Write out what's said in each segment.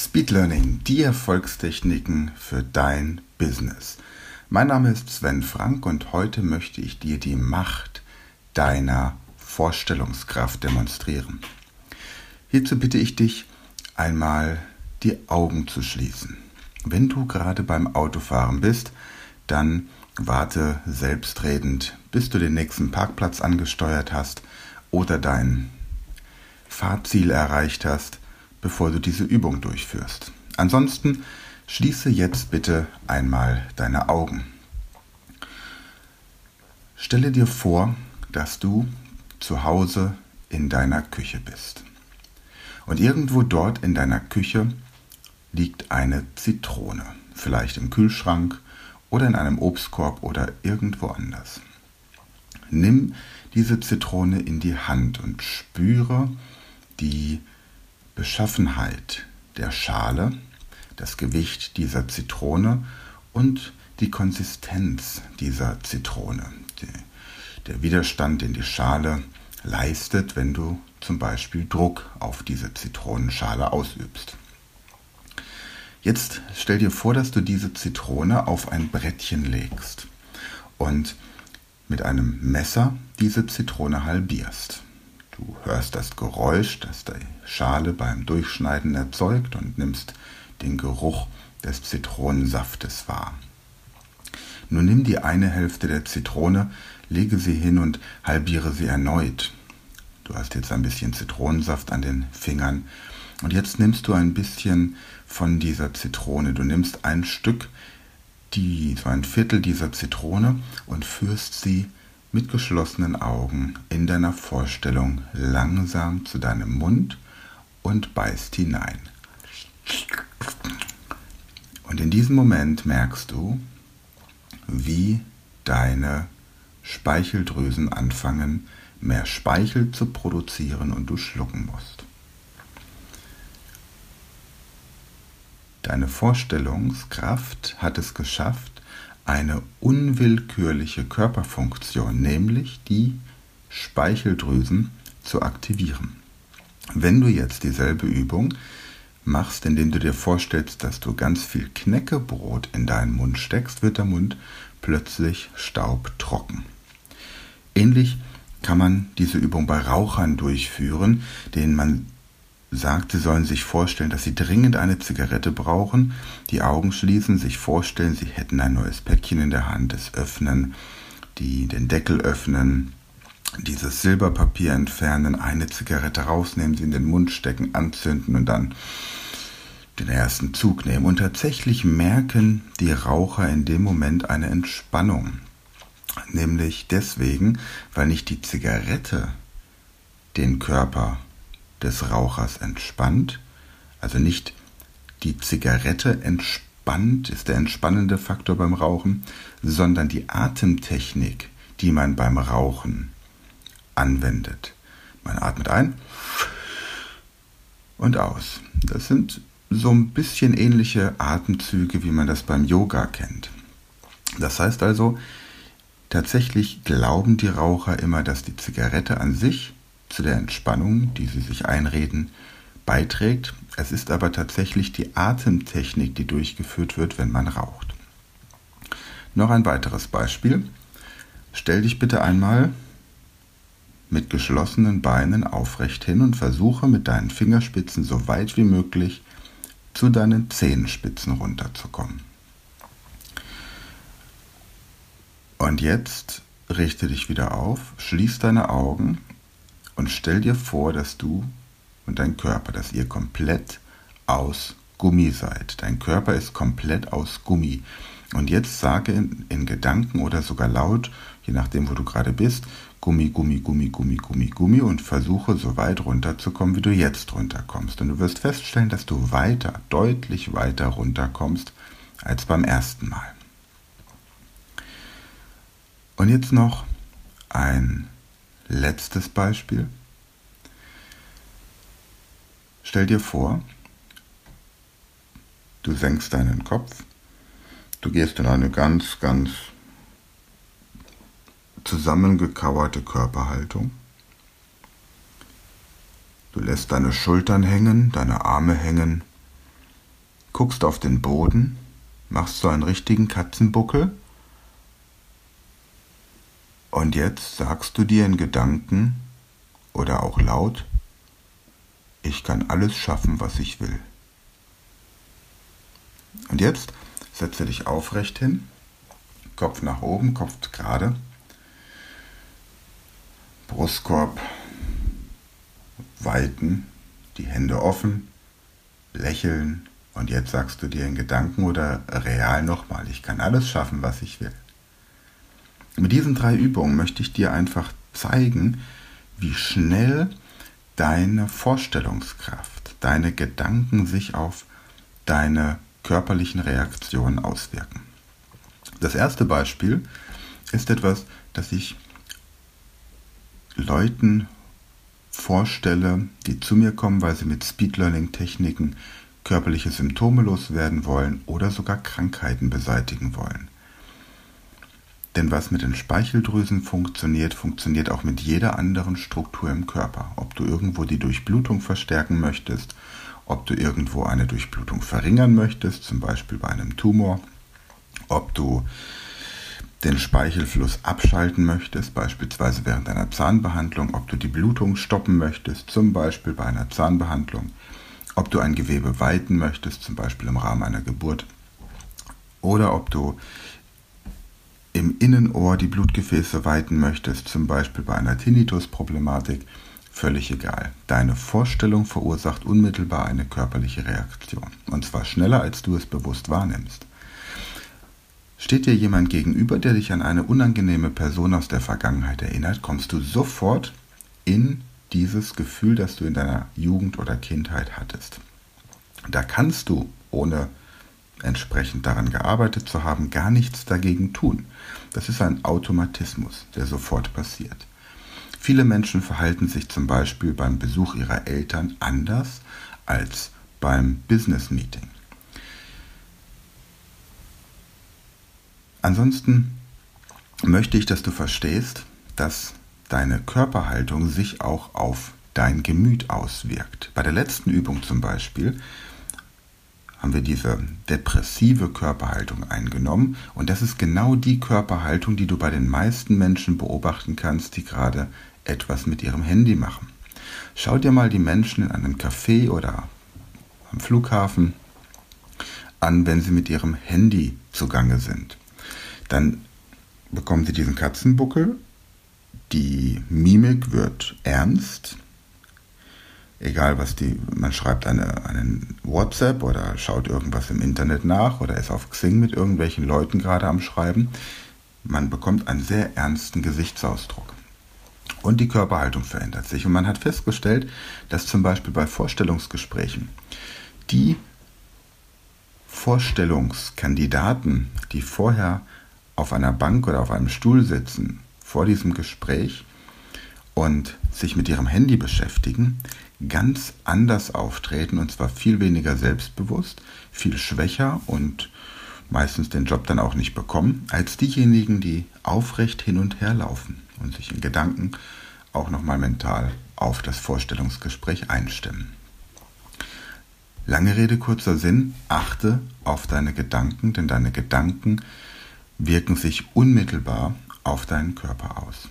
Speed Learning, die Erfolgstechniken für dein Business. Mein Name ist Sven Frank und heute möchte ich dir die Macht deiner Vorstellungskraft demonstrieren. Hierzu bitte ich dich, einmal die Augen zu schließen. Wenn du gerade beim Autofahren bist, dann warte selbstredend, bis du den nächsten Parkplatz angesteuert hast oder dein Fahrziel erreicht hast bevor du diese Übung durchführst. Ansonsten schließe jetzt bitte einmal deine Augen. Stelle dir vor, dass du zu Hause in deiner Küche bist. Und irgendwo dort in deiner Küche liegt eine Zitrone, vielleicht im Kühlschrank oder in einem Obstkorb oder irgendwo anders. Nimm diese Zitrone in die Hand und spüre die Beschaffenheit der Schale, das Gewicht dieser Zitrone und die Konsistenz dieser Zitrone. der Widerstand, den die Schale leistet, wenn du zum Beispiel Druck auf diese Zitronenschale ausübst. Jetzt stell dir vor, dass du diese Zitrone auf ein Brettchen legst und mit einem Messer diese Zitrone halbierst. Du hörst das Geräusch, das die Schale beim Durchschneiden erzeugt und nimmst den Geruch des Zitronensaftes wahr. Nun nimm die eine Hälfte der Zitrone, lege sie hin und halbiere sie erneut. Du hast jetzt ein bisschen Zitronensaft an den Fingern und jetzt nimmst du ein bisschen von dieser Zitrone. Du nimmst ein Stück, die, so ein Viertel dieser Zitrone und führst sie mit geschlossenen Augen in deiner Vorstellung langsam zu deinem Mund und beißt hinein. Und in diesem Moment merkst du, wie deine Speicheldrüsen anfangen, mehr Speichel zu produzieren und du schlucken musst. Deine Vorstellungskraft hat es geschafft, eine unwillkürliche Körperfunktion, nämlich die Speicheldrüsen, zu aktivieren. Wenn du jetzt dieselbe Übung machst, indem du dir vorstellst, dass du ganz viel Knäckebrot in deinen Mund steckst, wird der Mund plötzlich staubtrocken. Ähnlich kann man diese Übung bei Rauchern durchführen, denen man sagt, sie sollen sich vorstellen, dass sie dringend eine Zigarette brauchen, die Augen schließen, sich vorstellen, sie hätten ein neues Päckchen in der Hand, es öffnen, die, den Deckel öffnen, dieses Silberpapier entfernen, eine Zigarette rausnehmen, sie in den Mund stecken, anzünden und dann den ersten Zug nehmen. Und tatsächlich merken die Raucher in dem Moment eine Entspannung. Nämlich deswegen, weil nicht die Zigarette den Körper des Rauchers entspannt, also nicht die Zigarette entspannt, ist der entspannende Faktor beim Rauchen, sondern die Atemtechnik, die man beim Rauchen anwendet. Man atmet ein und aus. Das sind so ein bisschen ähnliche Atemzüge, wie man das beim Yoga kennt. Das heißt also, tatsächlich glauben die Raucher immer, dass die Zigarette an sich zu der Entspannung, die sie sich einreden, beiträgt. Es ist aber tatsächlich die Atemtechnik, die durchgeführt wird, wenn man raucht. Noch ein weiteres Beispiel. Stell dich bitte einmal mit geschlossenen Beinen aufrecht hin und versuche mit deinen Fingerspitzen so weit wie möglich zu deinen Zehenspitzen runterzukommen. Und jetzt richte dich wieder auf, schließ deine Augen und stell dir vor, dass du und dein Körper, dass ihr komplett aus Gummi seid. Dein Körper ist komplett aus Gummi. Und jetzt sage in, in, Gedanken oder sogar laut, je nachdem, wo du gerade bist, Gummi, Gummi, Gummi, Gummi, Gummi, Gummi und versuche so weit runterzukommen, wie du jetzt runterkommst. Und du wirst feststellen, dass du weiter, deutlich weiter runterkommst als beim ersten Mal. Und jetzt noch ein Letztes Beispiel. Stell dir vor, du senkst deinen Kopf, du gehst in eine ganz, ganz zusammengekauerte Körperhaltung. Du lässt deine Schultern hängen, deine Arme hängen guckst auf den Boden, machst so einen richtigen Katzenbuckel und jetzt sagst du dir in Gedanken oder auch laut, ich kann alles schaffen, was ich will. Und jetzt setze dich aufrecht hin, Kopf nach oben, Kopf gerade, Brustkorb weiten, die Hände offen, lächeln und jetzt sagst du dir in Gedanken oder real nochmal, ich kann alles schaffen, was ich will. Mit diesen drei Übungen möchte ich dir einfach zeigen, wie schnell deine Vorstellungskraft, deine Gedanken sich auf deine körperlichen Reaktionen auswirken. Das erste Beispiel ist etwas, das ich Leuten vorstelle, die zu mir kommen, weil sie mit Speed Learning Techniken körperliche Symptome loswerden wollen oder sogar Krankheiten beseitigen wollen. Denn was mit den Speicheldrüsen funktioniert, funktioniert auch mit jeder anderen Struktur im Körper. Ob du irgendwo die Durchblutung verstärken möchtest, ob du irgendwo eine Durchblutung verringern möchtest, zum Beispiel bei einem Tumor, ob du den Speichelfluss abschalten möchtest, beispielsweise während einer Zahnbehandlung, ob du die Blutung stoppen möchtest, zum Beispiel bei einer Zahnbehandlung, ob du ein Gewebe weiten möchtest, zum Beispiel im Rahmen einer Geburt, oder ob du im Innenohr die Blutgefäße weiten möchtest, zum Beispiel bei einer Tinnitus-Problematik, völlig egal. Deine Vorstellung verursacht unmittelbar eine körperliche Reaktion. Und zwar schneller, als du es bewusst wahrnimmst. Steht dir jemand gegenüber, der dich an eine unangenehme Person aus der Vergangenheit erinnert, kommst du sofort in dieses Gefühl, das du in deiner Jugend oder Kindheit hattest. Da kannst du, ohne entsprechend daran gearbeitet zu haben, gar nichts dagegen tun. Das ist ein Automatismus, der sofort passiert. Viele Menschen verhalten sich zum Beispiel beim Besuch ihrer Eltern anders als beim Business Meeting. Ansonsten möchte ich, dass du verstehst, dass deine Körperhaltung sich auch auf dein Gemüt auswirkt. Bei der letzten Übung zum Beispiel haben wir diese depressive Körperhaltung eingenommen. Und das ist genau die Körperhaltung, die du bei den meisten Menschen beobachten kannst, die gerade etwas mit ihrem Handy machen. Schau dir mal die Menschen in einem Café oder am Flughafen an, wenn sie mit ihrem Handy zugange sind. Dann bekommen sie diesen Katzenbuckel, die Mimik wird ernst, egal was die, man schreibt eine, einen WhatsApp oder schaut irgendwas im Internet nach oder ist auf Xing mit irgendwelchen Leuten gerade am Schreiben, man bekommt einen sehr ernsten Gesichtsausdruck. Und die Körperhaltung verändert sich. Und man hat festgestellt, dass zum Beispiel bei Vorstellungsgesprächen die Vorstellungskandidaten, die vorher auf einer Bank oder auf einem Stuhl sitzen, vor diesem Gespräch und sich mit ihrem Handy beschäftigen, ganz anders auftreten und zwar viel weniger selbstbewusst, viel schwächer und meistens den Job dann auch nicht bekommen, als diejenigen, die aufrecht hin und her laufen und sich in Gedanken auch nochmal mental auf das Vorstellungsgespräch einstimmen. Lange Rede, kurzer Sinn, achte auf deine Gedanken, denn deine Gedanken wirken sich unmittelbar auf deinen Körper aus.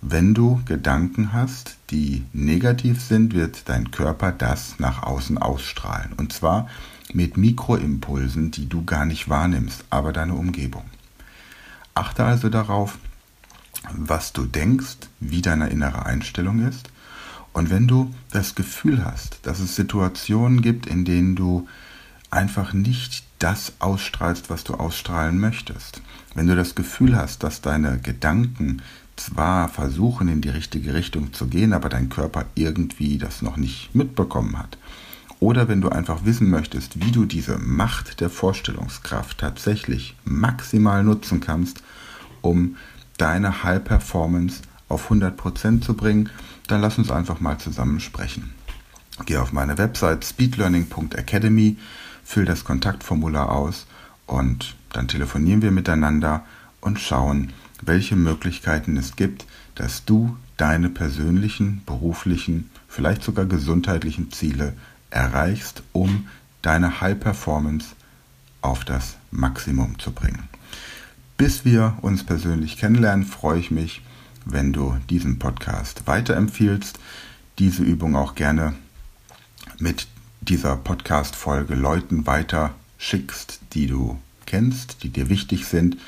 Wenn du Gedanken hast, die negativ sind, wird dein Körper das nach außen ausstrahlen. Und zwar mit Mikroimpulsen, die du gar nicht wahrnimmst, aber deine Umgebung. Achte also darauf, was du denkst, wie deine innere Einstellung ist. Und wenn du das Gefühl hast, dass es Situationen gibt, in denen du einfach nicht das ausstrahlst, was du ausstrahlen möchtest, wenn du das Gefühl hast, dass deine Gedanken zwar versuchen in die richtige Richtung zu gehen, aber dein Körper irgendwie das noch nicht mitbekommen hat. Oder wenn du einfach wissen möchtest, wie du diese Macht der Vorstellungskraft tatsächlich maximal nutzen kannst, um deine High Performance auf 100% zu bringen, dann lass uns einfach mal zusammen sprechen. Geh auf meine Website speedlearning.academy, füll das Kontaktformular aus und dann telefonieren wir miteinander und schauen, welche Möglichkeiten es gibt, dass du deine persönlichen, beruflichen, vielleicht sogar gesundheitlichen Ziele erreichst, um deine High Performance auf das Maximum zu bringen. Bis wir uns persönlich kennenlernen, freue ich mich, wenn du diesen Podcast weiterempfiehlst, diese Übung auch gerne mit dieser Podcast-Folge Leuten weiter schickst, die du kennst, die dir wichtig sind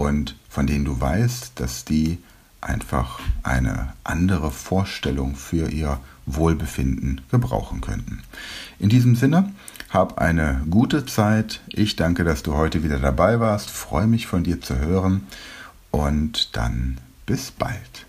und von denen du weißt, dass die einfach eine andere Vorstellung für ihr Wohlbefinden gebrauchen könnten. In diesem Sinne, hab eine gute Zeit. Ich danke, dass du heute wieder dabei warst. Freue mich von dir zu hören und dann bis bald.